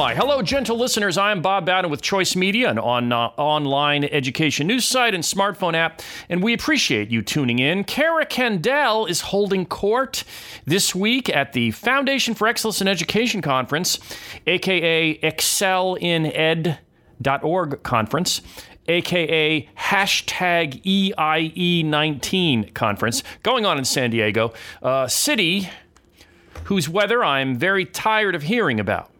Hello, gentle listeners. I am Bob Bowdon with Choice Media, an on, uh, online education news site and smartphone app, and we appreciate you tuning in. Cara Candal is holding court this week at the Foundation for Excellence in Education Conference, aka excelined.org conference aka hashtag EIE19 conference, going on in San Diego, a city whose weather I'm very tired of hearing about.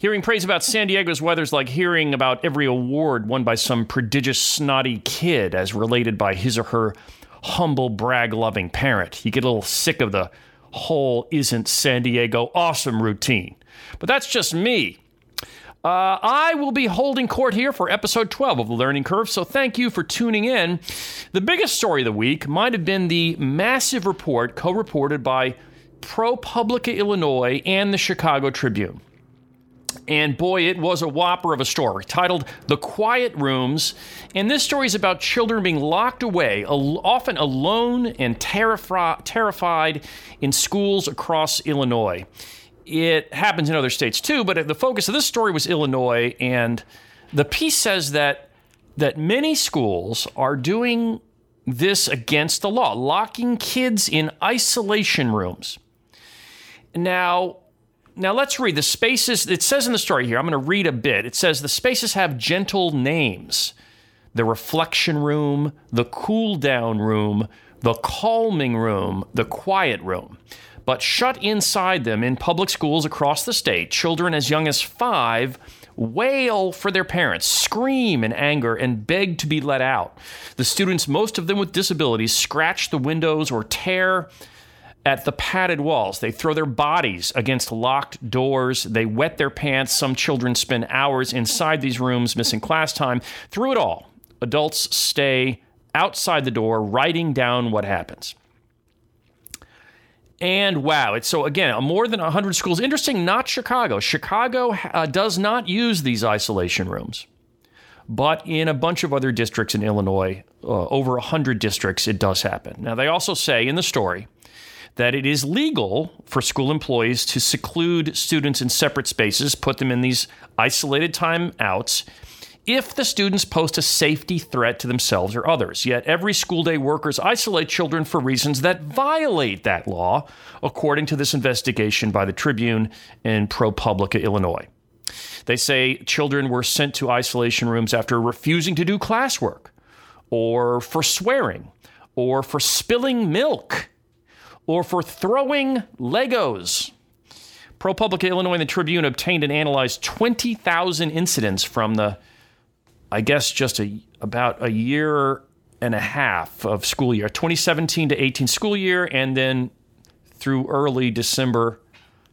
Hearing praise about San Diego's weather is like hearing about every award won by some prodigious snotty kid as related by his or her humble brag loving parent. You get a little sick of the whole isn't San Diego awesome routine. But that's just me. Uh, I will be holding court here for episode 12 of The Learning Curve, so thank you for tuning in. The biggest story of the week might have been the massive report co reported by ProPublica Illinois and the Chicago Tribune. And boy, it was a whopper of a story titled The Quiet Rooms. And this story is about children being locked away, often alone and terrifi- terrified in schools across Illinois. It happens in other states too, but the focus of this story was Illinois. And the piece says that, that many schools are doing this against the law, locking kids in isolation rooms. Now, now let's read the spaces. It says in the story here, I'm going to read a bit. It says the spaces have gentle names the reflection room, the cool down room, the calming room, the quiet room. But shut inside them in public schools across the state, children as young as five wail for their parents, scream in anger, and beg to be let out. The students, most of them with disabilities, scratch the windows or tear at the padded walls. They throw their bodies against locked doors. They wet their pants. Some children spend hours inside these rooms, missing class time. Through it all, adults stay outside the door, writing down what happens. And wow, it's so again, more than 100 schools. Interesting, not Chicago. Chicago uh, does not use these isolation rooms. But in a bunch of other districts in Illinois, uh, over 100 districts, it does happen. Now, they also say in the story that it is legal for school employees to seclude students in separate spaces, put them in these isolated timeouts, if the students pose a safety threat to themselves or others. Yet every school day workers isolate children for reasons that violate that law, according to this investigation by the Tribune in ProPublica, Illinois. They say children were sent to isolation rooms after refusing to do classwork, or for swearing, or for spilling milk or for throwing Legos. ProPublica Illinois and the Tribune obtained and analyzed 20,000 incidents from the, I guess, just a, about a year and a half of school year, 2017 to 18 school year, and then through early December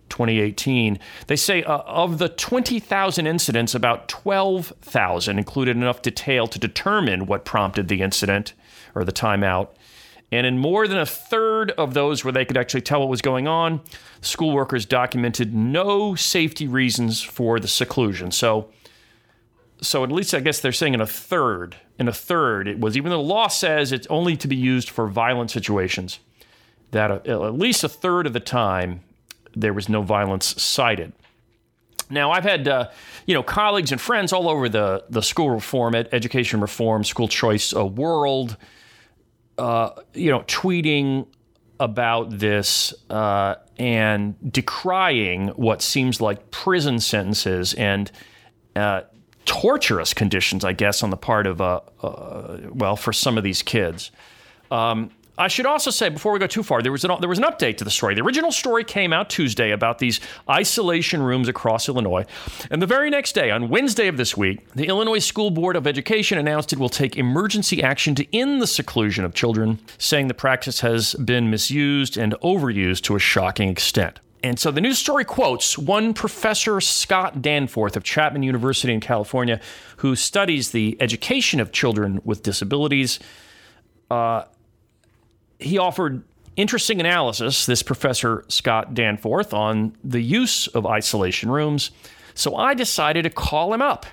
2018. They say uh, of the 20,000 incidents, about 12,000 included enough detail to determine what prompted the incident or the timeout. And in more than a third of those where they could actually tell what was going on, school workers documented no safety reasons for the seclusion. So, so at least I guess they're saying in a third, in a third, it was even though the law says it's only to be used for violent situations, that at least a third of the time there was no violence cited. Now, I've had uh, you know colleagues and friends all over the the school reform, education reform, school choice uh, world uh, you know, tweeting about this uh, and decrying what seems like prison sentences and uh, torturous conditions, I guess, on the part of, uh, uh well, for some of these kids. Um, I should also say before we go too far, there was an there was an update to the story. The original story came out Tuesday about these isolation rooms across Illinois, and the very next day, on Wednesday of this week, the Illinois School Board of Education announced it will take emergency action to end the seclusion of children, saying the practice has been misused and overused to a shocking extent. And so the news story quotes one professor, Scott Danforth of Chapman University in California, who studies the education of children with disabilities. Uh, he offered interesting analysis, this professor Scott Danforth, on the use of isolation rooms. So I decided to call him up.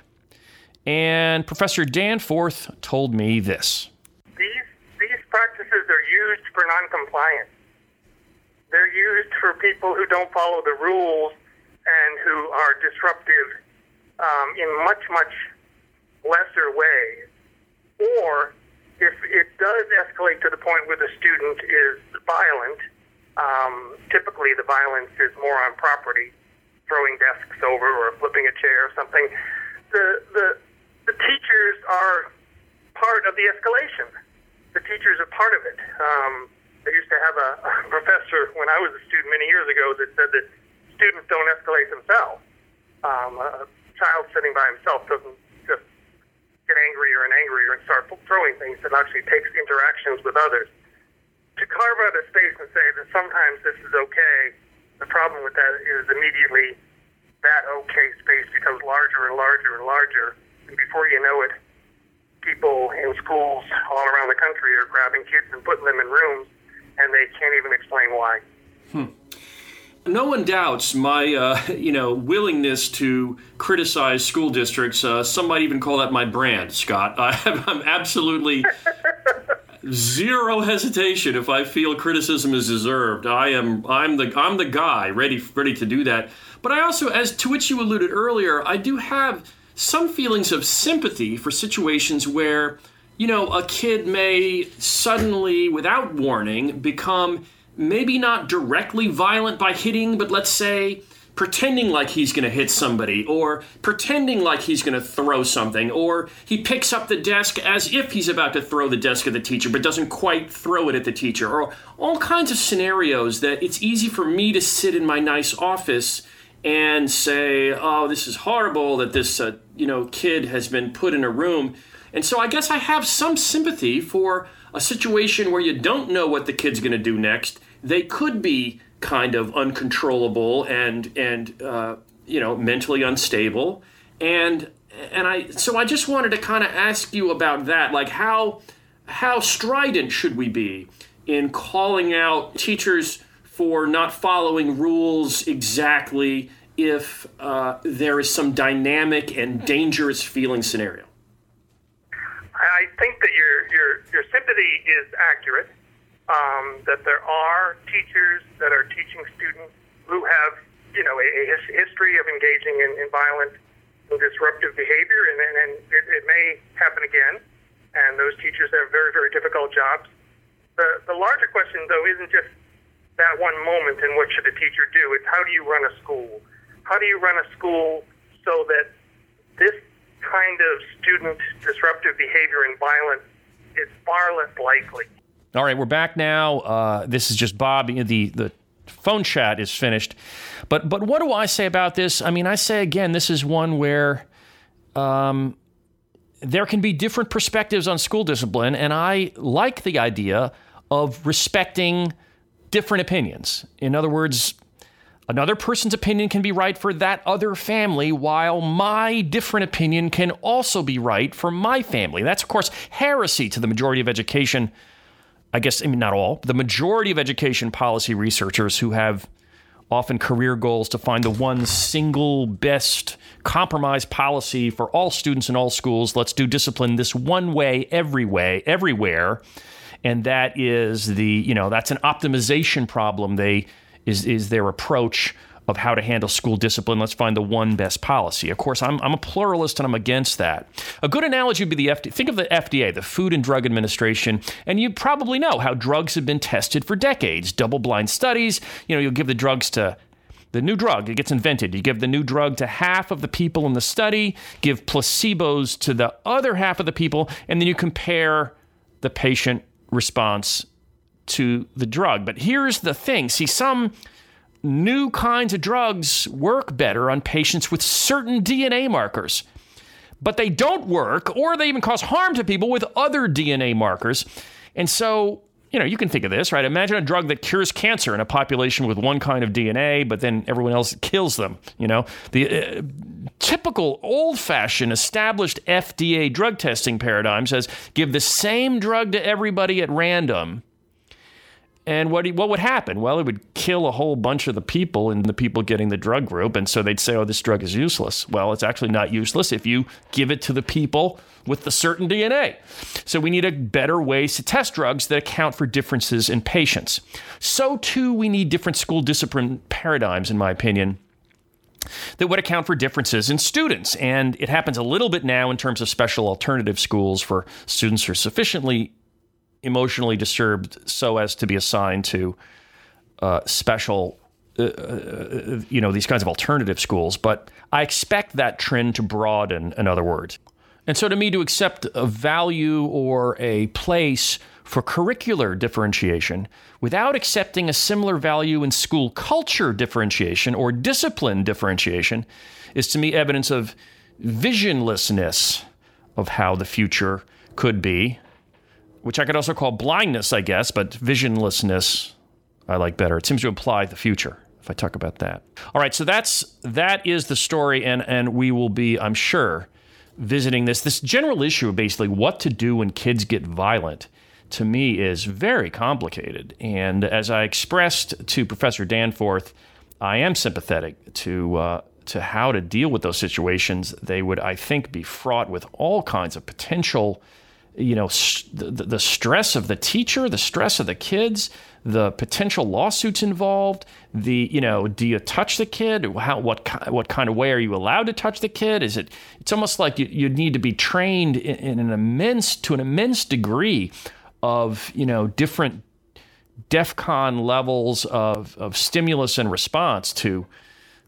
And Professor Danforth told me this. These, these practices are used for noncompliance. They're used for people who don't follow the rules and who are disruptive um, in much, much lesser ways. Or if it does escalate to the point where the student is violent, um, typically the violence is more on property, throwing desks over or flipping a chair or something. The, the, the teachers are part of the escalation. The teachers are part of it. Um, I used to have a, a professor when I was a student many years ago that said that students don't escalate themselves. Um, a child sitting by himself doesn't get angrier and angrier and start throwing things. It actually takes interactions with others. To carve out a space and say that sometimes this is okay, the problem with that is immediately that okay space becomes larger and larger and larger. And before you know it, people in schools all around the country are grabbing kids and putting them in rooms and they can't even explain why. Hmm. No one doubts my, uh, you know, willingness to criticize school districts. Uh, some might even call that my brand, Scott. I, am absolutely zero hesitation if I feel criticism is deserved. I am, I'm the, I'm the guy ready, ready to do that. But I also, as to which you alluded earlier, I do have some feelings of sympathy for situations where you know, a kid may suddenly, without warning, become maybe not directly violent by hitting, but let's say pretending like he's going to hit somebody, or pretending like he's going to throw something, or he picks up the desk as if he's about to throw the desk at the teacher, but doesn't quite throw it at the teacher, or all kinds of scenarios that it's easy for me to sit in my nice office and say, "Oh, this is horrible that this uh, you know kid has been put in a room." And so I guess I have some sympathy for a situation where you don't know what the kid's going to do next. They could be kind of uncontrollable and and uh, you know mentally unstable, and and I so I just wanted to kind of ask you about that, like how how strident should we be in calling out teachers for not following rules exactly if uh, there is some dynamic and dangerous feeling scenario? I think that your your your sympathy is accurate. Um, that there are teachers that are teaching students who have you know a, a history of engaging in, in violent and disruptive behavior, and, and, and it, it may happen again. And those teachers have very very difficult jobs. The the larger question though isn't just that one moment and what should a teacher do. It's how do you run a school? How do you run a school so that this kind of student disruptive behavior and violence is far less likely. All right, we're back now. Uh, this is just Bob. The the phone chat is finished, but but what do I say about this? I mean, I say again, this is one where. Um, there can be different perspectives on school discipline, and I like the idea of respecting different opinions. In other words, Another person's opinion can be right for that other family, while my different opinion can also be right for my family. That's, of course, heresy to the majority of education. I guess, I mean, not all, the majority of education policy researchers who have often career goals to find the one single best compromise policy for all students in all schools. Let's do discipline this one way, every way, everywhere. And that is the, you know, that's an optimization problem they is is their approach of how to handle school discipline. Let's find the one best policy. Of course, I'm, I'm a pluralist and I'm against that. A good analogy would be the FDA. Think of the FDA, the Food and Drug Administration, and you probably know how drugs have been tested for decades. Double blind studies. You know, you'll give the drugs to the new drug, it gets invented. You give the new drug to half of the people in the study, give placebos to the other half of the people, and then you compare the patient response to the drug. But here's the thing see, some new kinds of drugs work better on patients with certain DNA markers, but they don't work or they even cause harm to people with other DNA markers. And so, you know, you can think of this, right? Imagine a drug that cures cancer in a population with one kind of DNA, but then everyone else kills them. You know, the uh, typical old fashioned established FDA drug testing paradigm says give the same drug to everybody at random and what, what would happen? Well, it would kill a whole bunch of the people in the people getting the drug group. And so they'd say, oh, this drug is useless. Well, it's actually not useless if you give it to the people with the certain DNA. So we need a better ways to test drugs that account for differences in patients. So too, we need different school discipline paradigms, in my opinion. that would account for differences in students. And it happens a little bit now in terms of special alternative schools for students who are sufficiently emotionally disturbed so as to be assigned to uh, special, uh, uh, you know, these kinds of alternative schools. But I expect that trend to broaden, in other words. And so to me, to accept a value or a place for curricular differentiation without accepting a similar value in school culture differentiation or discipline differentiation is to me evidence of visionlessness of how the future could be, which I could also call blindness, I guess, but visionlessness I like better. It seems to imply the future if I talk about that. All right, so that's that is the story and and we will be I'm sure visiting this this general issue of basically what to do when kids get violent to me is very complicated. And as I expressed to Professor Danforth, I am sympathetic to uh, to how to deal with those situations. They would, I think, be fraught with all kinds of potential, you know, the, the stress of the teacher, the stress of the kids, the potential lawsuits involved. The, you know, do you touch the kid? How, what, what kind of way are you allowed to touch the kid? Is it? It's almost like you, you need to be trained in, in an immense, to an immense degree of you know different DEFCON levels of, of stimulus and response to,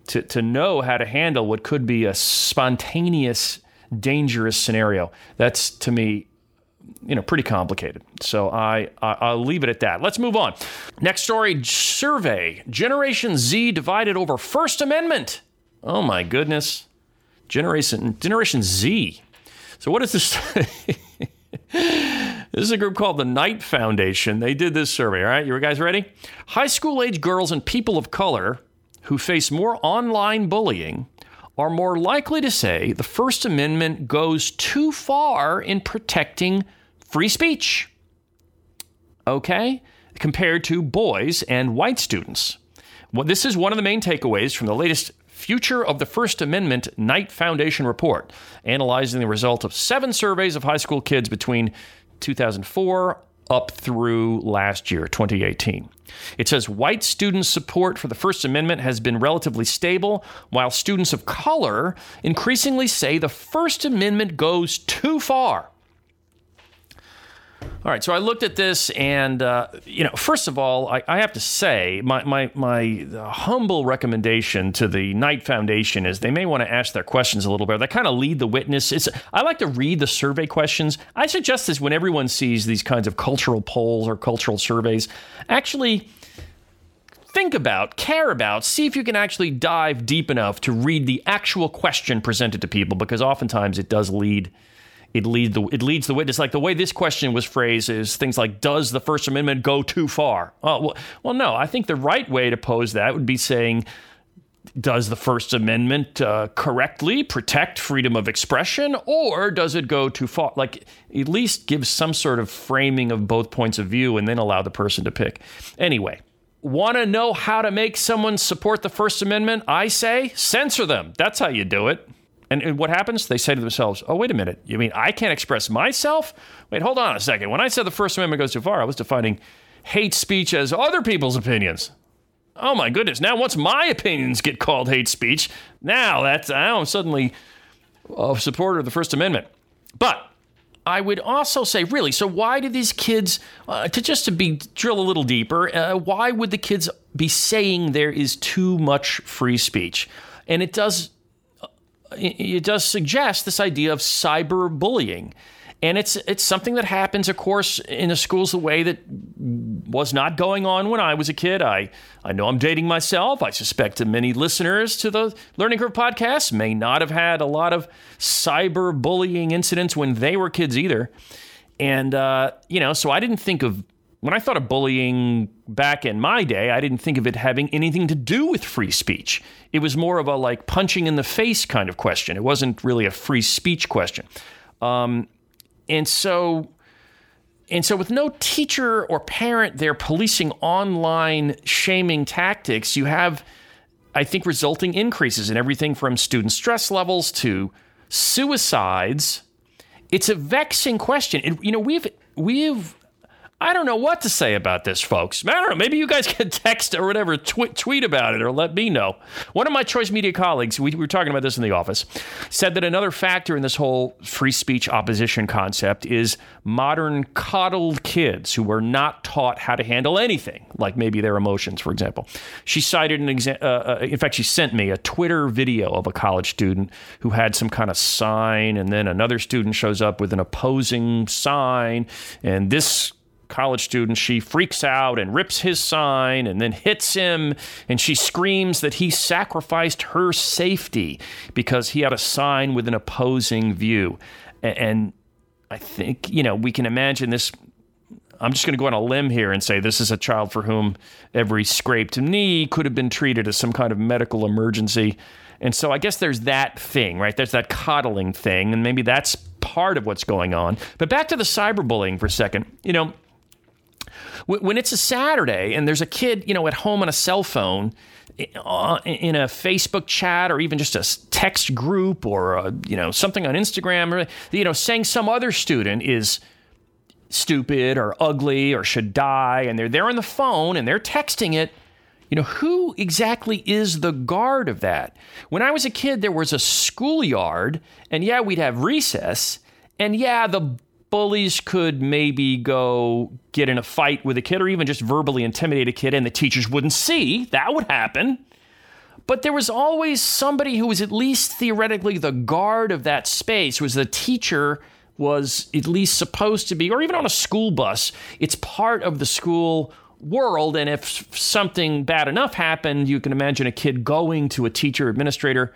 to to know how to handle what could be a spontaneous, dangerous scenario. That's to me, you know, pretty complicated. So I, I will leave it at that. Let's move on. Next story: survey Generation Z divided over First Amendment. Oh my goodness, Generation Generation Z. So what is this? This is a group called the Knight Foundation. They did this survey, all right? You guys ready? High school age girls and people of color who face more online bullying are more likely to say the First Amendment goes too far in protecting free speech. Okay? Compared to boys and white students. Well, this is one of the main takeaways from the latest Future of the First Amendment Knight Foundation report, analyzing the result of seven surveys of high school kids between 2004 up through last year, 2018. It says white students' support for the First Amendment has been relatively stable, while students of color increasingly say the First Amendment goes too far. All right, so I looked at this, and uh, you know, first of all, I, I have to say, my my my humble recommendation to the Knight Foundation is they may want to ask their questions a little bit. They kind of lead the witness. It's, I like to read the survey questions. I suggest this when everyone sees these kinds of cultural polls or cultural surveys. Actually, think about, care about, see if you can actually dive deep enough to read the actual question presented to people, because oftentimes it does lead it leads the it leads the witness. Like the way this question was phrased is things like, "Does the First Amendment go too far?" Oh, well, well, no. I think the right way to pose that would be saying, "Does the First Amendment uh, correctly protect freedom of expression, or does it go too far?" Like at least give some sort of framing of both points of view, and then allow the person to pick. Anyway. Want to know how to make someone support the First Amendment? I say censor them. That's how you do it. And, what happens? They say to themselves, oh, wait a minute. You mean I can't express myself? Wait, hold on a second. When I said the First Amendment goes too far, I was defining hate speech as other people's opinions. Oh my goodness. Now, once my opinions get called hate speech, now that's, I'm suddenly a supporter of the First Amendment. But I would also say, really, so why do these kids, uh, to just to be drill a little deeper, uh, why would the kids be saying there is too much free speech? And it does it does suggest this idea of cyberbullying. And it's it's something that happens, of course, in the schools the way that was not going on when I was a kid. I, I know I'm dating myself. I suspect that many listeners to the Learning Curve podcast may not have had a lot of cyberbullying incidents when they were kids either. And, uh, you know, so I didn't think of when I thought of bullying back in my day, I didn't think of it having anything to do with free speech. It was more of a like punching in the face kind of question. It wasn't really a free speech question. Um, and so, and so, with no teacher or parent there policing online shaming tactics, you have, I think, resulting increases in everything from student stress levels to suicides. It's a vexing question. It, you know, we've we've I don't know what to say about this, folks. I don't know. Maybe you guys can text or whatever, tweet, tweet about it or let me know. One of my choice media colleagues, we, we were talking about this in the office, said that another factor in this whole free speech opposition concept is modern coddled kids who were not taught how to handle anything, like maybe their emotions, for example. She cited an example, uh, uh, in fact, she sent me a Twitter video of a college student who had some kind of sign, and then another student shows up with an opposing sign, and this college student, she freaks out and rips his sign and then hits him. And she screams that he sacrificed her safety because he had a sign with an opposing view. And I think, you know, we can imagine this. I'm just going to go on a limb here and say this is a child for whom every scraped knee could have been treated as some kind of medical emergency. And so I guess there's that thing, right? There's that coddling thing, and maybe that's part of what's going on. But back to the cyberbullying for a second. You know, when it's a Saturday and there's a kid, you know, at home on a cell phone, in a Facebook chat or even just a text group or a, you know something on Instagram or you know saying some other student is stupid or ugly or should die and they're there on the phone and they're texting it you know who exactly is the guard of that? When i was a kid there was a schoolyard and yeah we'd have recess and yeah the bullies could maybe go get in a fight with a kid or even just verbally intimidate a kid and the teachers wouldn't see. That would happen. But there was always somebody who was at least theoretically the guard of that space, was the teacher was at least supposed to be, or even on a school bus, it's part of the school world. And if something bad enough happened, you can imagine a kid going to a teacher administrator.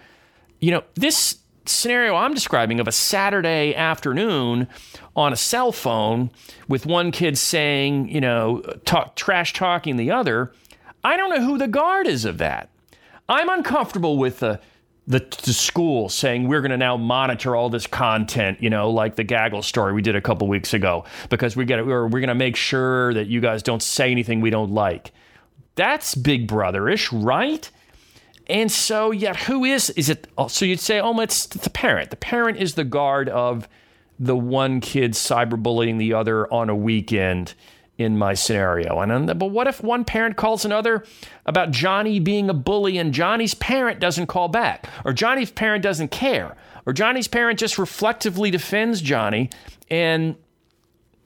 You know, this scenario I'm describing of a Saturday afternoon on a cell phone with one kid saying, you know, talk, trash talking the other, I don't know who the guard is of that. I'm uncomfortable with the the, the school saying we're going to now monitor all this content, you know, like the gaggle story we did a couple weeks ago, because we get we're, we're going to make sure that you guys don't say anything we don't like. That's big brotherish, right? And so, yeah, who is is it? Oh, so you'd say, oh, it's the parent. The parent is the guard of the one kid cyberbullying the other on a weekend in my scenario. And but what if one parent calls another about Johnny being a bully and Johnny's parent doesn't call back, or Johnny's parent doesn't care, or Johnny's parent just reflectively defends Johnny and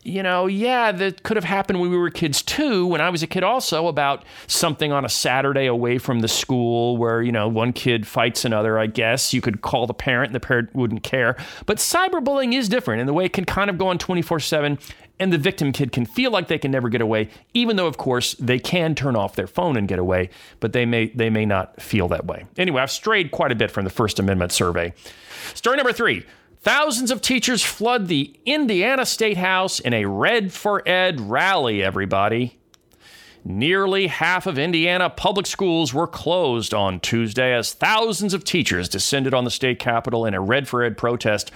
you know, yeah, that could have happened when we were kids too. When I was a kid, also about something on a Saturday away from the school where, you know, one kid fights another, I guess. You could call the parent and the parent wouldn't care. But cyberbullying is different in the way it can kind of go on 24 7 and the victim kid can feel like they can never get away, even though, of course, they can turn off their phone and get away, but they may, they may not feel that way. Anyway, I've strayed quite a bit from the First Amendment survey. Story number three Thousands of teachers flood the Indiana State House in a Red for Ed rally, everybody. Nearly half of Indiana public schools were closed on Tuesday as thousands of teachers descended on the state capitol in a Red for Ed protest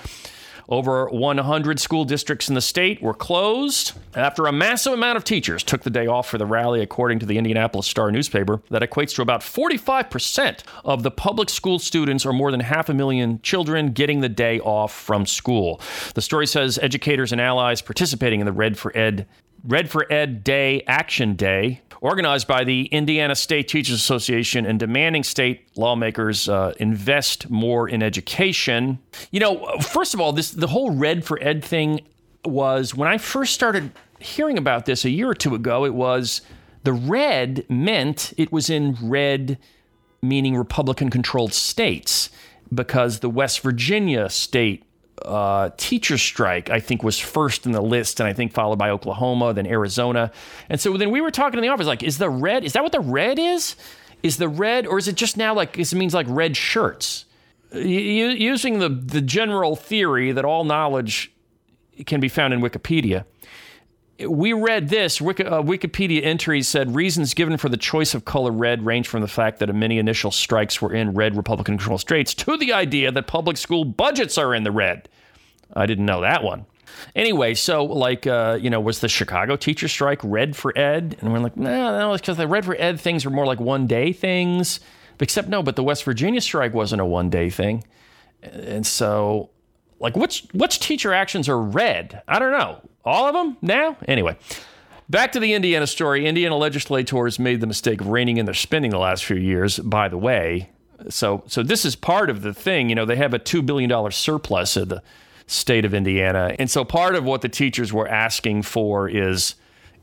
over 100 school districts in the state were closed after a massive amount of teachers took the day off for the rally, according to the Indianapolis Star newspaper. That equates to about 45% of the public school students, or more than half a million children, getting the day off from school. The story says educators and allies participating in the Red for Ed Red for Ed Day Action Day organized by the Indiana State Teachers Association and demanding state lawmakers uh, invest more in education. You know, first of all, this the whole Red for Ed thing was when I first started hearing about this a year or two ago. It was the red meant it was in red, meaning Republican-controlled states, because the West Virginia state uh, teacher strike, I think, was first in the list, and I think followed by Oklahoma, then Arizona. And so then we were talking in the office, like, is the red, is that what the red is? Is the red, or is it just now like, it means like red shirts? using the, the general theory that all knowledge can be found in Wikipedia we read this Wiki, uh, Wikipedia entry said reasons given for the choice of color red range from the fact that many initial strikes were in red Republican controlled states to the idea that public school budgets are in the red. I didn't know that one. Anyway, so like, uh, you know, was the Chicago teacher strike red for ed? And we're like, no, no, it's because the red for ed things are more like one day things. Except no, but the West Virginia strike wasn't a one day thing. And so, like, which which teacher actions are red? I don't know. All of them now? Anyway. Back to the Indiana story. Indiana legislators made the mistake of reining in their spending the last few years, by the way. So, so this is part of the thing. You know, they have a $2 billion surplus of the state of Indiana. And so part of what the teachers were asking for is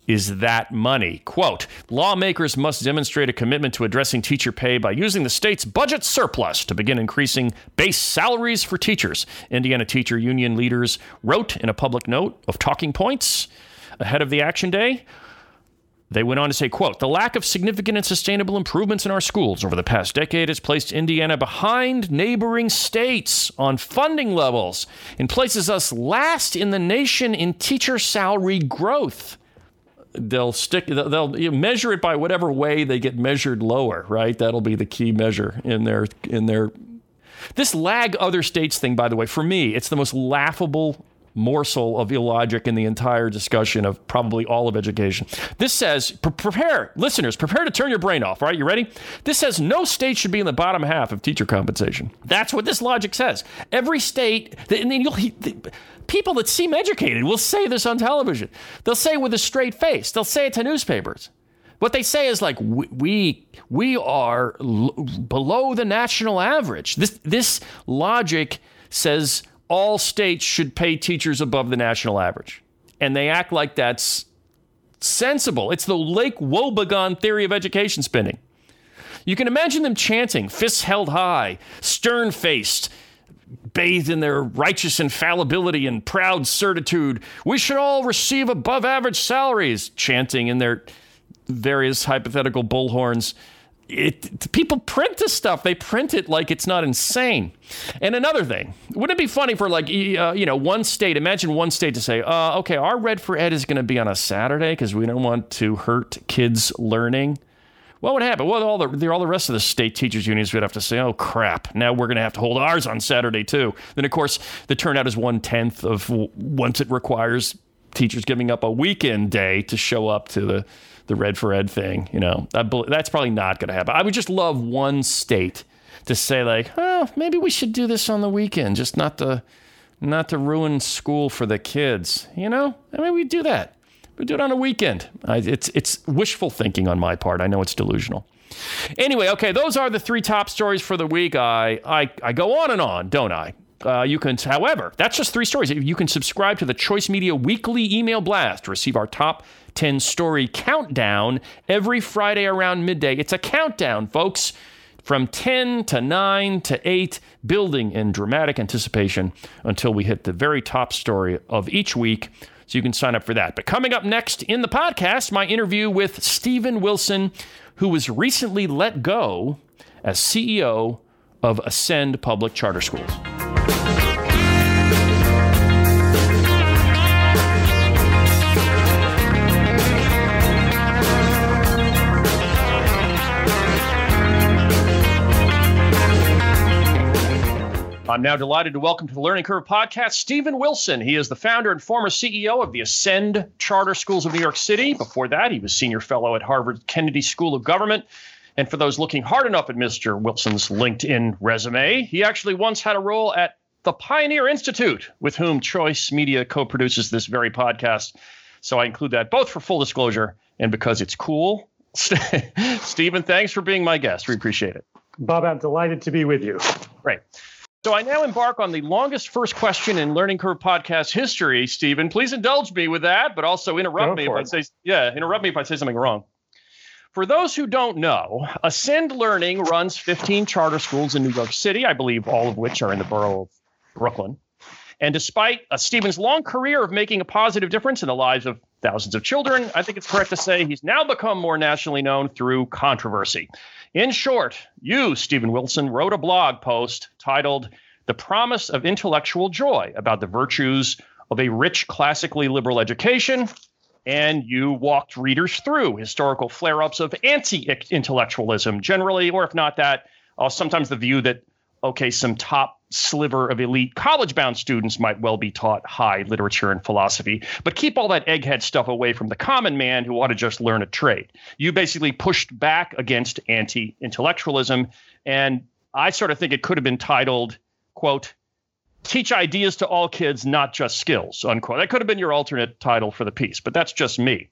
is that money. Quote Lawmakers must demonstrate a commitment to addressing teacher pay by using the state's budget surplus to begin increasing base salaries for teachers. Indiana teacher union leaders wrote in a public note of talking points ahead of the action day. They went on to say, quote, the lack of significant and sustainable improvements in our schools over the past decade has placed Indiana behind neighboring states on funding levels and places us last in the nation in teacher salary growth. They'll stick, they'll measure it by whatever way they get measured lower, right? That'll be the key measure in their, in their, this lag other states thing, by the way, for me, it's the most laughable morsel of illogic in the entire discussion of probably all of education. This says, prepare, listeners, prepare to turn your brain off, right? You ready? This says no state should be in the bottom half of teacher compensation. That's what this logic says. Every state, and then you'll, people that seem educated will say this on television. They'll say it with a straight face, they'll say it to newspapers. What they say is like we we are l- below the national average. This this logic says all states should pay teachers above the national average. And they act like that's sensible. It's the Lake Wobegon theory of education spending. You can imagine them chanting, fists held high, stern faced, bathed in their righteous infallibility and proud certitude. We should all receive above average salaries, chanting in their various hypothetical bullhorns it, people print this stuff. They print it like it's not insane. And another thing, wouldn't it be funny for like uh, you know one state? Imagine one state to say, uh, "Okay, our Red for Ed is going to be on a Saturday because we don't want to hurt kids' learning." What would happen? Well, all the all the rest of the state teachers unions would have to say, "Oh crap! Now we're going to have to hold ours on Saturday too." Then, of course, the turnout is one tenth of once it requires teachers giving up a weekend day to show up to the the Red for Ed thing. You know, that, that's probably not going to happen. I would just love one state to say like, oh, maybe we should do this on the weekend, just not to not to ruin school for the kids. You know, I mean, we do that. We do it on a weekend. I, it's it's wishful thinking on my part. I know it's delusional. Anyway, okay, those are the three top stories for the week. I I, I go on and on, don't I? Uh, you can, however, that's just three stories. You can subscribe to the Choice Media weekly email blast to receive our top 10 story countdown every Friday around midday. It's a countdown, folks, from 10 to 9 to 8, building in dramatic anticipation until we hit the very top story of each week. So you can sign up for that. But coming up next in the podcast, my interview with Steven Wilson, who was recently let go as CEO of Ascend Public Charter Schools. I'm now delighted to welcome to the Learning Curve podcast Steven Wilson. He is the founder and former CEO of the Ascend Charter Schools of New York City. Before that, he was senior fellow at Harvard Kennedy School of Government. And for those looking hard enough at Mr. Wilson's LinkedIn resume, he actually once had a role at the Pioneer Institute, with whom Choice Media co produces this very podcast. So I include that both for full disclosure and because it's cool. Steven, thanks for being my guest. We appreciate it. Bob, I'm delighted to be with you. Great. So I now embark on the longest first question in Learning Curve podcast history, Steven. Please indulge me with that, but also interrupt Go me if it. I say yeah, interrupt me if I say something wrong. For those who don't know, Ascend Learning runs 15 charter schools in New York City, I believe all of which are in the borough of Brooklyn. And despite uh, Steven's long career of making a positive difference in the lives of thousands of children, I think it's correct to say he's now become more nationally known through controversy. In short, you, Steven Wilson, wrote a blog post titled The Promise of Intellectual Joy about the virtues of a rich, classically liberal education. And you walked readers through historical flare ups of anti intellectualism, generally, or if not that, uh, sometimes the view that okay, some top sliver of elite college bound students might well be taught high literature and philosophy, but keep all that egghead stuff away from the common man who ought to just learn a trade. You basically pushed back against anti intellectualism. And I sort of think it could have been titled, quote, teach ideas to all kids, not just skills, unquote. That could have been your alternate title for the piece, but that's just me.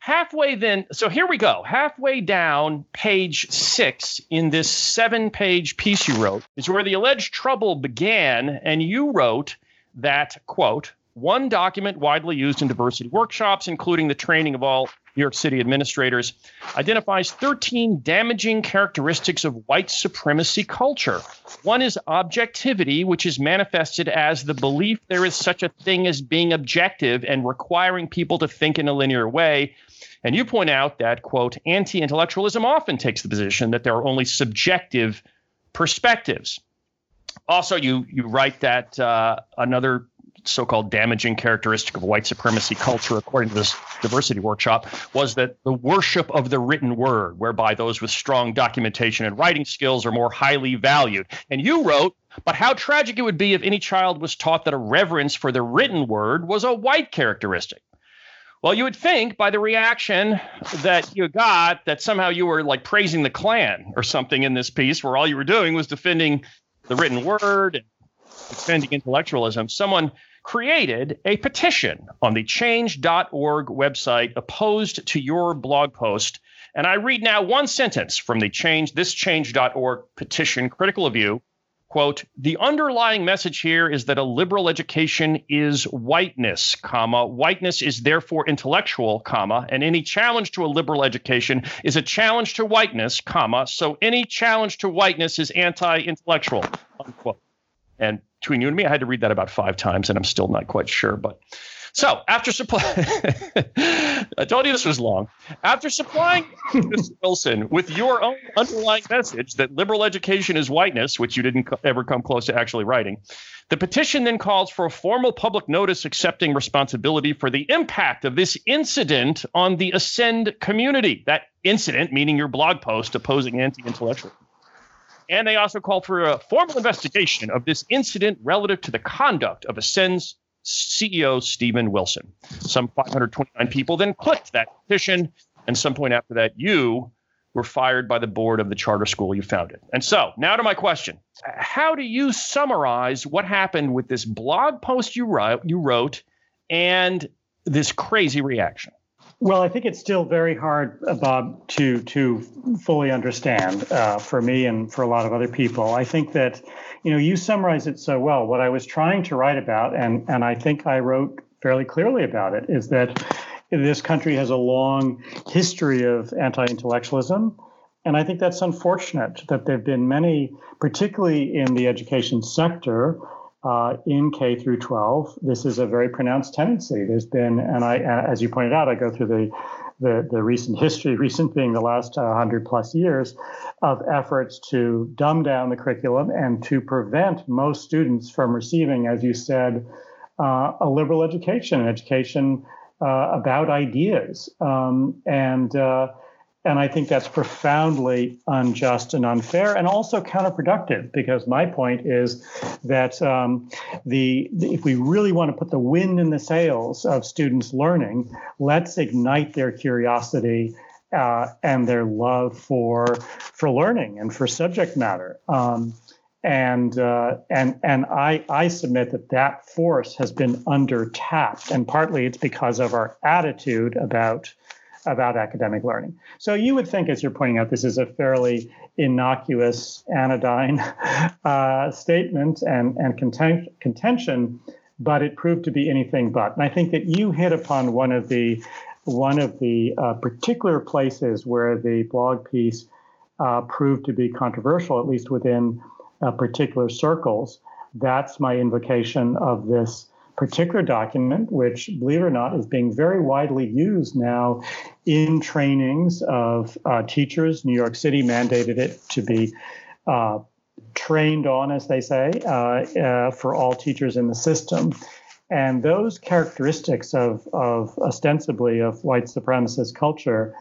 Halfway then, so here we go. Halfway down page six in this seven page piece you wrote is where the alleged trouble began. And you wrote that, quote, one document widely used in diversity workshops, including the training of all New York City administrators, identifies 13 damaging characteristics of white supremacy culture. One is objectivity, which is manifested as the belief there is such a thing as being objective and requiring people to think in a linear way. And you point out that, quote, anti intellectualism often takes the position that there are only subjective perspectives. Also, you, you write that uh, another so-called damaging characteristic of white supremacy culture, according to this diversity workshop, was that the worship of the written word, whereby those with strong documentation and writing skills are more highly valued. And you wrote, but how tragic it would be if any child was taught that a reverence for the written word was a white characteristic. Well, you would think by the reaction that you got that somehow you were like praising the Klan or something in this piece, where all you were doing was defending the written word and defending intellectualism. Someone created a petition on the change.org website opposed to your blog post. And I read now one sentence from the change, this change.org petition critical of you. Quote, the underlying message here is that a liberal education is whiteness, comma. Whiteness is therefore intellectual, comma, and any challenge to a liberal education is a challenge to whiteness, comma. So any challenge to whiteness is anti-intellectual, unquote. And between you and me, I had to read that about five times, and I'm still not quite sure. But so after supply, I told you this was long. After supplying. Wilson with your own underlying message that liberal education is whiteness, which you didn't ever come close to actually writing, the petition then calls for a formal public notice accepting responsibility for the impact of this incident on the Ascend community. That incident, meaning your blog post opposing anti-intellectual. And they also call for a formal investigation of this incident relative to the conduct of Ascend's CEO Steven Wilson. Some 529 people then clicked that petition, and some point after that, you were fired by the board of the charter school you founded. And so, now to my question: How do you summarize what happened with this blog post you wrote, you wrote, and this crazy reaction? Well, I think it's still very hard, uh, Bob, to to fully understand uh, for me and for a lot of other people. I think that, you know, you summarize it so well. What I was trying to write about, and and I think I wrote fairly clearly about it, is that this country has a long history of anti-intellectualism. And I think that's unfortunate that there have been many, particularly in the education sector, uh, in K through 12, this is a very pronounced tendency. There's been, and I, as you pointed out, I go through the the, the recent history, recent being the last uh, 100 plus years, of efforts to dumb down the curriculum and to prevent most students from receiving, as you said, uh, a liberal education, an education uh, about ideas. Um, and uh, and I think that's profoundly unjust and unfair and also counterproductive because my point is that um, the, if we really want to put the wind in the sails of students learning, let's ignite their curiosity uh, and their love for for learning and for subject matter. Um, and uh, and and I I submit that that force has been under tapped, and partly it's because of our attitude about about academic learning. So you would think, as you're pointing out, this is a fairly innocuous, anodyne uh, statement and, and content, contention, but it proved to be anything but. And I think that you hit upon one of the one of the uh, particular places where the blog piece uh, proved to be controversial, at least within uh, particular circles. That's my invocation of this particular document, which, believe it or not, is being very widely used now in trainings of uh, teachers. New York City mandated it to be uh, trained on, as they say, uh, uh for all teachers in the system. And those characteristics of, of ostensibly of white supremacist culture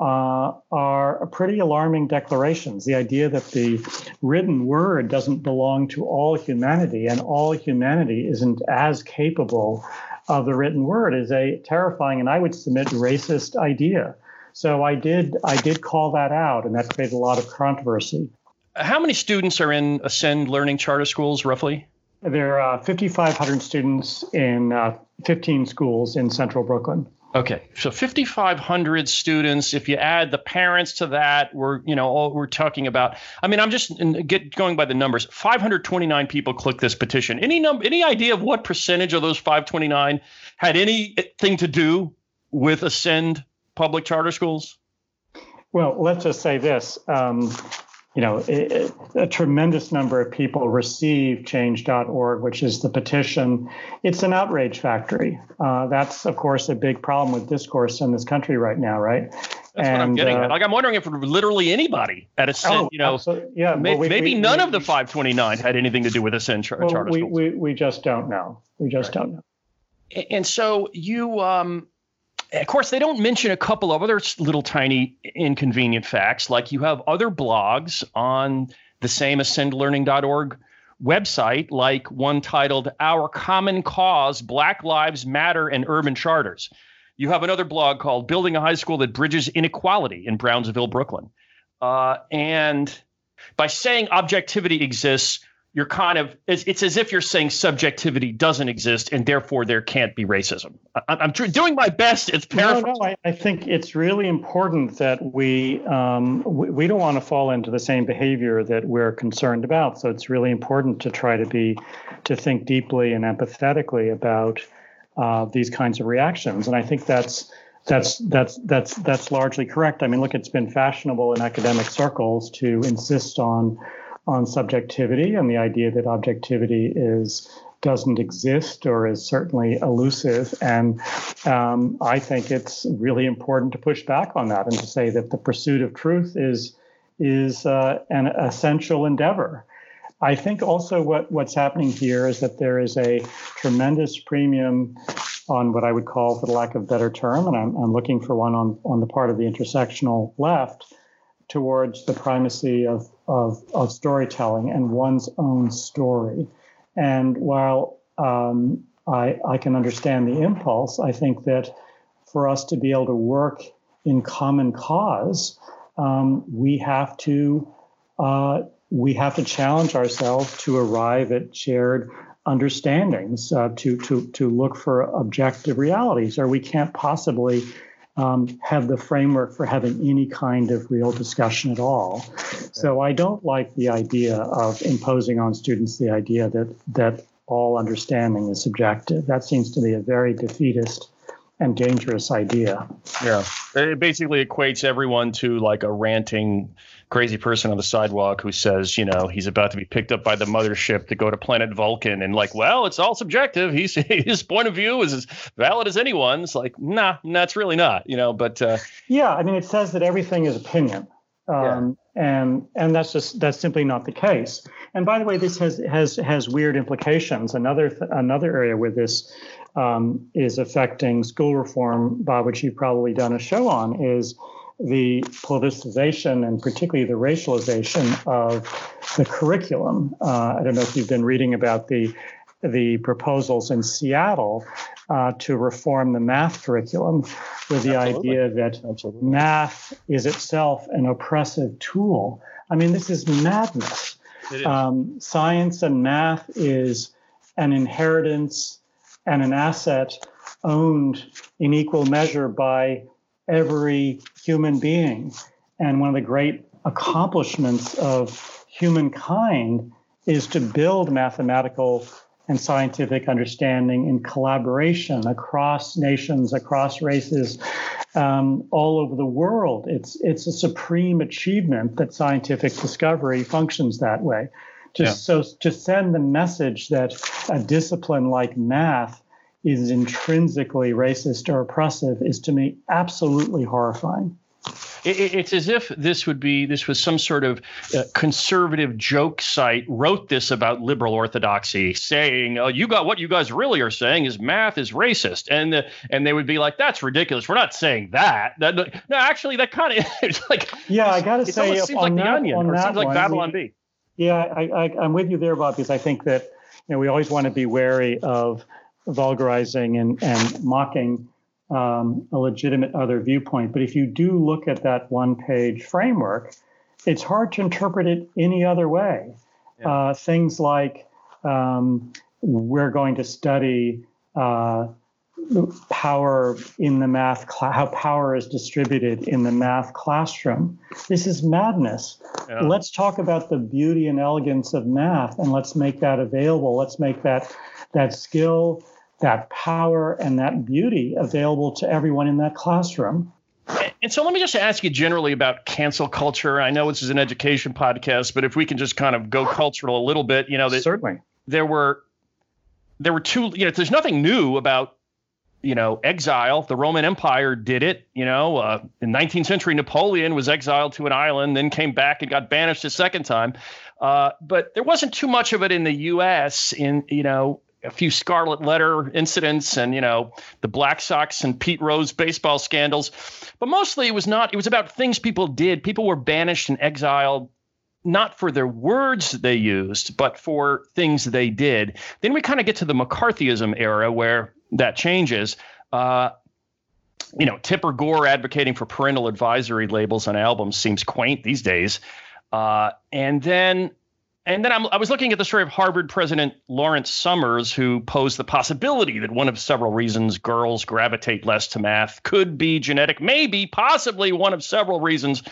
uh, are pretty alarming declarations. The idea that the written word doesn't belong to all humanity and all humanity isn't as capable of the written word is a terrifying and I would submit racist idea. So I did I did call that out, and that created a lot of controversy. How many students are in Ascend Learning Charter Schools, roughly? There are 5,500 students in uh, 15 schools in central Brooklyn. Okay, so 5,500 students. If you add the parents to that, we're you know all we're talking about. I mean, I'm just get going by the numbers. 529 people clicked this petition. Any number, any idea of what percentage of those 529 had anything to do with Ascend public charter schools? Well, let's just say this. Um, you know, a, a, tremendous number of people receive change.org, which is the petition. It's an outrage factory. Uh, that's, of course, a big problem with discourse in this country right now, right? That's and, what I'm getting uh, at. Like, I'm wondering if literally anybody at Ascend, oh, you know, absolutely. yeah, may, well, we, maybe we, none we, of the 529 had anything to do with Ascend char- well, charter we. We, we just don't know. We just right. don't know. And so you, um, of course, they don't mention a couple of other little tiny inconvenient facts, like you have other blogs on the same ascendlearning.org website, like one titled Our Common Cause Black Lives Matter and Urban Charters. You have another blog called Building a High School That Bridges Inequality in Brownsville, Brooklyn. Uh, and by saying objectivity exists, you're kind of it's, it's, as if you're saying subjectivity doesn't exist and therefore there can't be racism. I, am doing my best. It's paraphrasing. No, no, I, I, think it's really important that we, um, we we don't want to fall into the same behavior that we're concerned about. So it's really important to try to be to think deeply and empathetically about uh, these kinds of reactions. And I think that's that's that's that's that's largely correct. I mean, look, it's been fashionable in academic circles to insist on on subjectivity and the idea that objectivity is doesn't exist or is certainly elusive. And um, I think it's really important to push back on that and to say that the pursuit of truth is is uh, an essential endeavor. I think also what, what's happening here is that there is a tremendous premium on what I would call, for the lack of a better term, and I'm, I'm looking for one on, on the part of the intersectional left, towards the primacy of, of, of storytelling and one's own story. And while um, I, I can understand the impulse, I think that for us to be able to work in common cause, um, we have to uh, we have to challenge ourselves to arrive at shared understandings, uh, to to to look for objective realities, or we can't possibly um, have the framework for having any kind of real discussion at all. So I don't like the idea of imposing on students the idea that that all understanding is subjective. That seems to be a very defeatist and dangerous idea. Yeah. It basically equates everyone to like a ranting crazy person on the sidewalk who says, you know, he's about to be picked up by the mothership to go to planet Vulcan and like, well, it's all subjective. He's his point of view is as valid as anyone's. Like, nah, that's really not, you know, but uh, Yeah, I mean it says that everything is opinion. Um, yeah. and and that's just that's simply not the case. And by the way, this has has has weird implications. Another th- another area where this um, is affecting school reform, Bob, which you've probably done a show on, is the politicization and particularly the racialization of the curriculum. Uh, I don't know if you've been reading about the the proposals in Seattle uh, to reform the math curriculum with the Absolutely. idea that Absolutely. math is itself an oppressive tool. I mean, this is madness. Um, science and math is an inheritance and an asset owned in equal measure by every human being. And one of the great accomplishments of humankind is to build mathematical and scientific understanding in collaboration across nations, across races, um, all over the world. It's it's a supreme achievement that scientific discovery functions that way. Just yeah. so to send the message that a discipline like math is intrinsically racist or oppressive is to me absolutely horrifying. it's as if this would be this was some sort of uh, conservative joke site wrote this about liberal orthodoxy, saying, "Oh, you got what you guys really are saying is math is racist," and the, and they would be like, "That's ridiculous. We're not saying that." that no, actually, that kind of it's like yeah, I got to say, it seems like that, the onion, or it seems like Babylon Bee. Yeah, I, I, I'm with you there, Bob, because I think that you know we always want to be wary of vulgarizing and, and mocking um, a legitimate other viewpoint. But if you do look at that one page framework, it's hard to interpret it any other way. Yeah. Uh, things like um, we're going to study uh, power in the math, cl- how power is distributed in the math classroom. This is madness. Yeah. Let's talk about the beauty and elegance of math, and let's make that available. Let's make that that skill, that power, and that beauty available to everyone in that classroom. And so let me just ask you generally about cancel culture. I know this is an education podcast, but if we can just kind of go cultural a little bit, you know, that certainly there were there were two, you know, there's nothing new about you know, exile. The Roman Empire did it. You know, uh, in 19th century, Napoleon was exiled to an island, then came back and got banished a second time. Uh, but there wasn't too much of it in the U.S. In you know, a few scarlet letter incidents and you know the Black Sox and Pete Rose baseball scandals, but mostly it was not. It was about things people did. People were banished and exiled not for their words they used, but for things they did. Then we kind of get to the McCarthyism era where that changes. Uh, you know, Tipper Gore advocating for parental advisory labels on albums seems quaint these days. Uh, and then and then I'm, i was looking at the story of Harvard President Lawrence Summers, who posed the possibility that one of several reasons girls gravitate less to math could be genetic, maybe, possibly one of several reasons.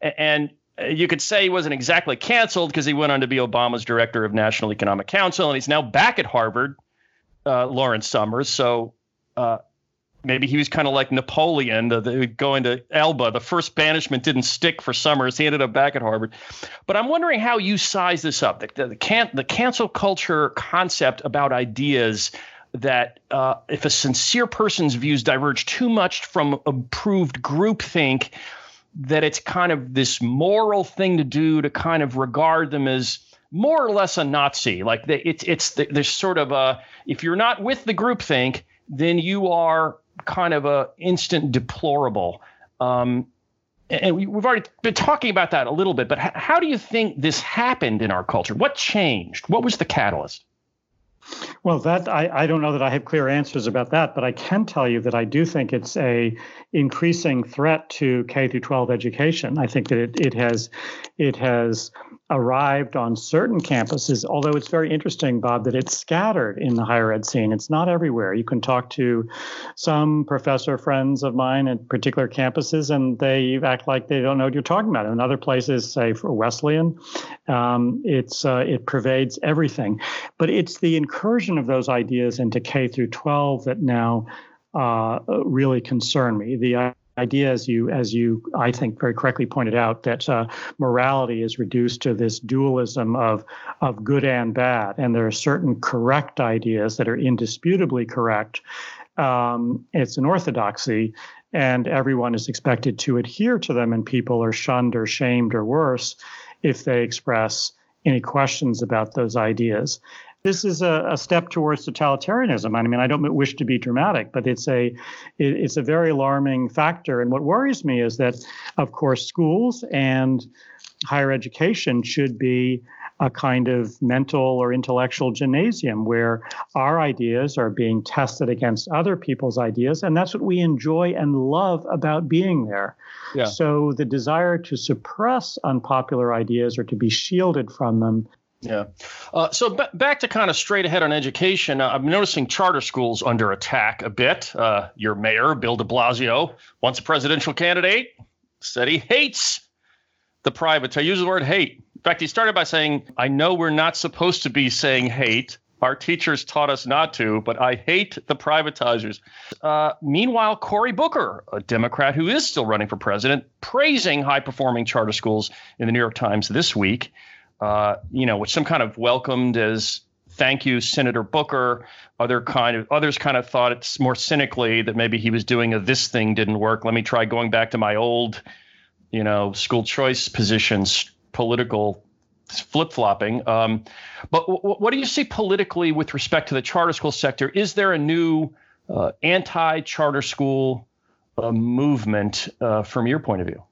And you could say he wasn't exactly canceled because he went on to be Obama's director of National Economic Council, and he's now back at Harvard, uh, Lawrence Summers. So uh, maybe he was kind of like Napoleon, the, the, going to Elba. The first banishment didn't stick for Summers. He ended up back at Harvard. But I'm wondering how you size this up. The, the, the, can, the cancel culture concept about ideas that uh, if a sincere person's views diverge too much from approved groupthink, that it's kind of this moral thing to do to kind of regard them as more or less a Nazi. Like the, it's it's the, there's sort of a if you're not with the groupthink, then you are kind of a instant deplorable. Um, and we, have already been talking about that a little bit, but h- how do you think this happened in our culture? What changed? What was the catalyst? Well, that I, I don't know that I have clear answers about that, but I can tell you that I do think it's a increasing threat to K through 12 education. I think that it, it has it has arrived on certain campuses, although it's very interesting, Bob, that it's scattered in the higher ed scene. It's not everywhere. You can talk to some professor friends of mine at particular campuses, and they act like they don't know what you're talking about. In other places, say for Wesleyan, um, it's uh, it pervades everything. But it's the incursion of those ideas into K through 12 that now uh, really concern me. The idea, as you as you I think very correctly pointed out, that uh, morality is reduced to this dualism of of good and bad, and there are certain correct ideas that are indisputably correct. Um, it's an orthodoxy, and everyone is expected to adhere to them, and people are shunned or shamed or worse if they express any questions about those ideas this is a, a, step towards totalitarianism. I mean, I don't wish to be dramatic, but it's a it, it's a very alarming factor. And what worries me is that, of course, schools and higher education should be a kind of mental or intellectual gymnasium where our ideas are being tested against other people's ideas. And that's what we enjoy and love about being there. Yeah. So the desire to suppress unpopular ideas or to be shielded from them yeah. Uh, so b- back to kind of straight ahead on education, uh, I'm noticing charter schools under attack a bit. Uh, your mayor, Bill de Blasio, once a presidential candidate, said he hates the private. I use the word hate. In fact, he started by saying, I know we're not supposed to be saying hate. Our teachers taught us not to, but I hate the privatizers. Uh, meanwhile, Cory Booker, a Democrat who is still running for president, praising high performing charter schools in the New York Times this week uh, you know, which some kind of welcomed as thank you, Senator Booker. Other kind of others kind of thought it's more cynically that maybe he was doing a this thing didn't work. Let me try going back to my old, you know, school choice positions, political flip flopping. Um, but w- what do you see politically with respect to the charter school sector? Is there a new uh, anti charter school uh, movement uh, from your point of view?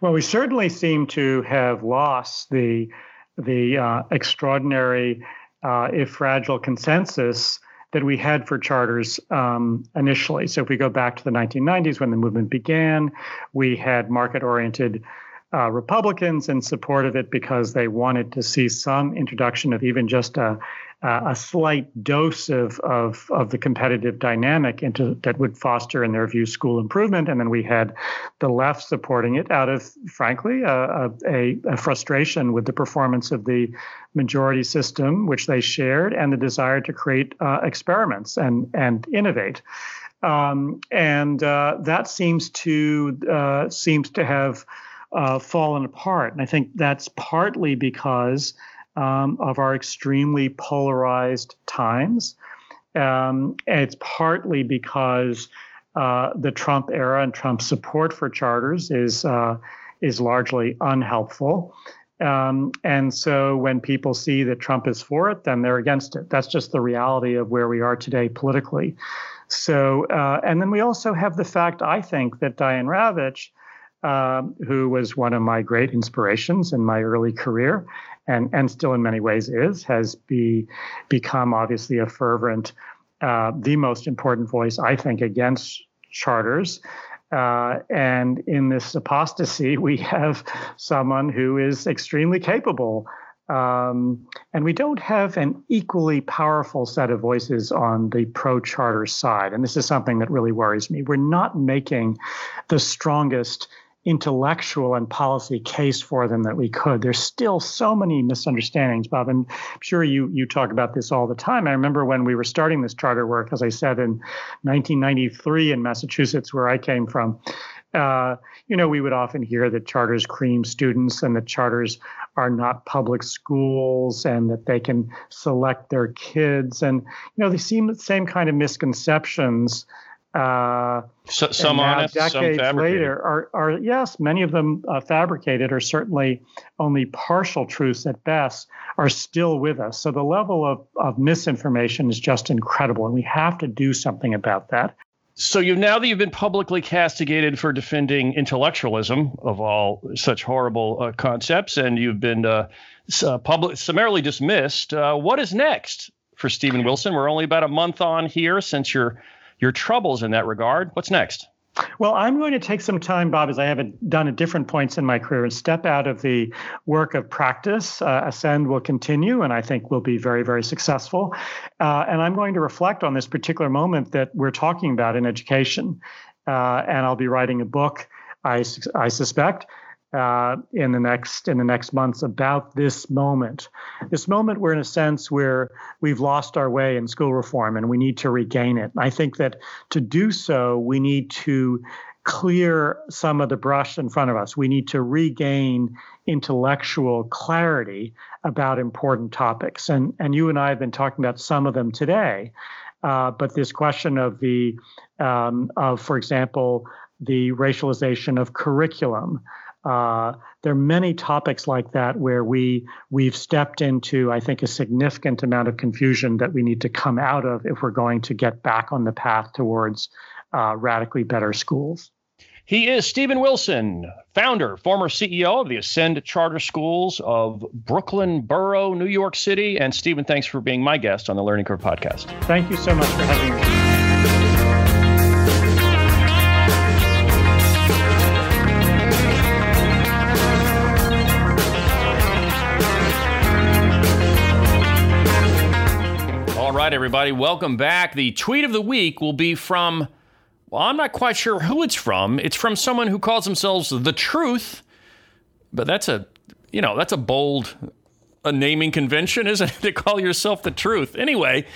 Well, we certainly seem to have lost the the uh, extraordinary, uh, if fragile, consensus that we had for charters um, initially. So if we go back to the 1990s when the movement began, we had market oriented uh, Republicans in support of it because they wanted to see some introduction of even just a, uh, a slight dose of, of, of the competitive dynamic into that would foster, in their view, school improvement. And then we had the left supporting it out of, frankly, a, a, a frustration with the performance of the majority system, which they shared, and the desire to create uh, experiments and, and innovate. Um, and uh, that seems to uh, seems to have uh, fallen apart. And I think that's partly because um, of our extremely polarized times. Um, and it's partly because uh, the Trump era and Trump's support for charters is uh, is largely unhelpful. Um, and so when people see that Trump is for it, then they're against it. That's just the reality of where we are today politically. So, uh, and then we also have the fact, I think, that Diane Ravitch, uh, who was one of my great inspirations in my early career, and and still in many ways is, has be become obviously a fervent, uh, the most important voice I think against charters. Uh, and in this apostasy, we have someone who is extremely capable. Um, and we don't have an equally powerful set of voices on the pro charter side. And this is something that really worries me. We're not making the strongest intellectual and policy case for them that we could. There's still so many misunderstandings, Bob, and I'm sure you you talk about this all the time. I remember when we were starting this charter work, as I said in 1993 in Massachusetts, where I came from. Uh, you know, we would often hear that charters cream students and that charters are not public schools and that they can select their kids. And, you know, they seem the same kind of misconceptions uh, so, some honest, decades some later, are, are yes, many of them uh, fabricated, or certainly only partial truths at best, are still with us. So the level of, of misinformation is just incredible, and we have to do something about that. So you now that you've been publicly castigated for defending intellectualism of all such horrible uh, concepts, and you've been uh, uh, public summarily dismissed, uh, what is next for Steven Wilson? We're only about a month on here since your your troubles in that regard. What's next? Well, I'm going to take some time, Bob, as I haven't done at different points in my career, and step out of the work of practice. Uh, Ascend will continue, and I think will be very, very successful. Uh, and I'm going to reflect on this particular moment that we're talking about in education. Uh, and I'll be writing a book, I, I suspect, uh, in the next in the next months about this moment. This moment, we're in a sense where we've lost our way in school reform, and we need to regain it. I think that to do so, we need to clear some of the brush in front of us. We need to regain intellectual clarity about important topics, and and you and I have been talking about some of them today. Uh, but this question of the um, of, for example, the racialization of curriculum, uh, there are many topics like that where we we've stepped into, I think, a significant amount of confusion that we need to come out of if we're going to get back on the path towards uh, radically better schools. He is Steven Wilson, founder, former CEO of the Ascend Charter Schools of Brooklyn Borough, New York City. And Steven, thanks for being my guest on the Learning Curve podcast. Thank you so much for having me. Right, everybody, welcome back. The tweet of the week will be from, well, I'm not quite sure who it's from. It's from someone who calls themselves The Truth, but that's a, you know, that's a bold a naming convention, isn't it, to call yourself The Truth? Anyway,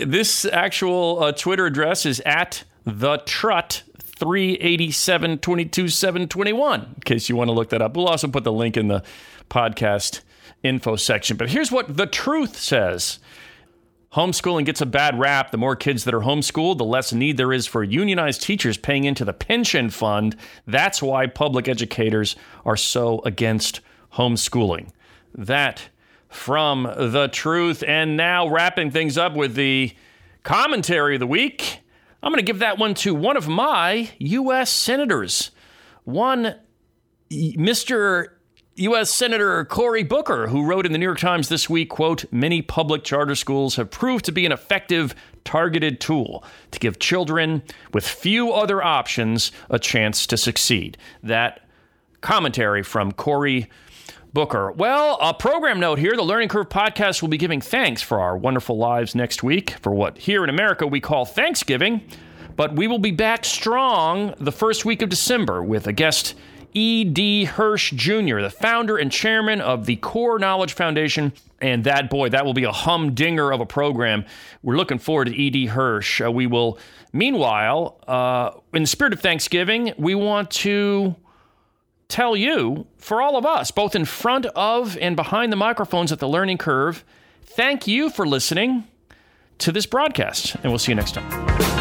this actual uh, Twitter address is at The Trut. 387 22 721 in case you want to look that up. We'll also put the link in the podcast info section. But here's what the truth says Homeschooling gets a bad rap. The more kids that are homeschooled, the less need there is for unionized teachers paying into the pension fund. That's why public educators are so against homeschooling. That from the truth. And now wrapping things up with the commentary of the week. I'm going to give that one to one of my U.S. senators, one Mr. U.S. Senator Cory Booker, who wrote in the New York Times this week, quote, many public charter schools have proved to be an effective targeted tool to give children with few other options a chance to succeed. That commentary from Cory Booker. Well, a program note here. The Learning Curve podcast will be giving thanks for our wonderful lives next week for what here in America we call Thanksgiving. But we will be back strong the first week of December with a guest, E.D. Hirsch Jr., the founder and chairman of the Core Knowledge Foundation. And that, boy, that will be a humdinger of a program. We're looking forward to E.D. Hirsch. Uh, we will, meanwhile, uh, in the spirit of Thanksgiving, we want to tell you, for all of us, both in front of and behind the microphones at the Learning Curve, thank you for listening to this broadcast. And we'll see you next time.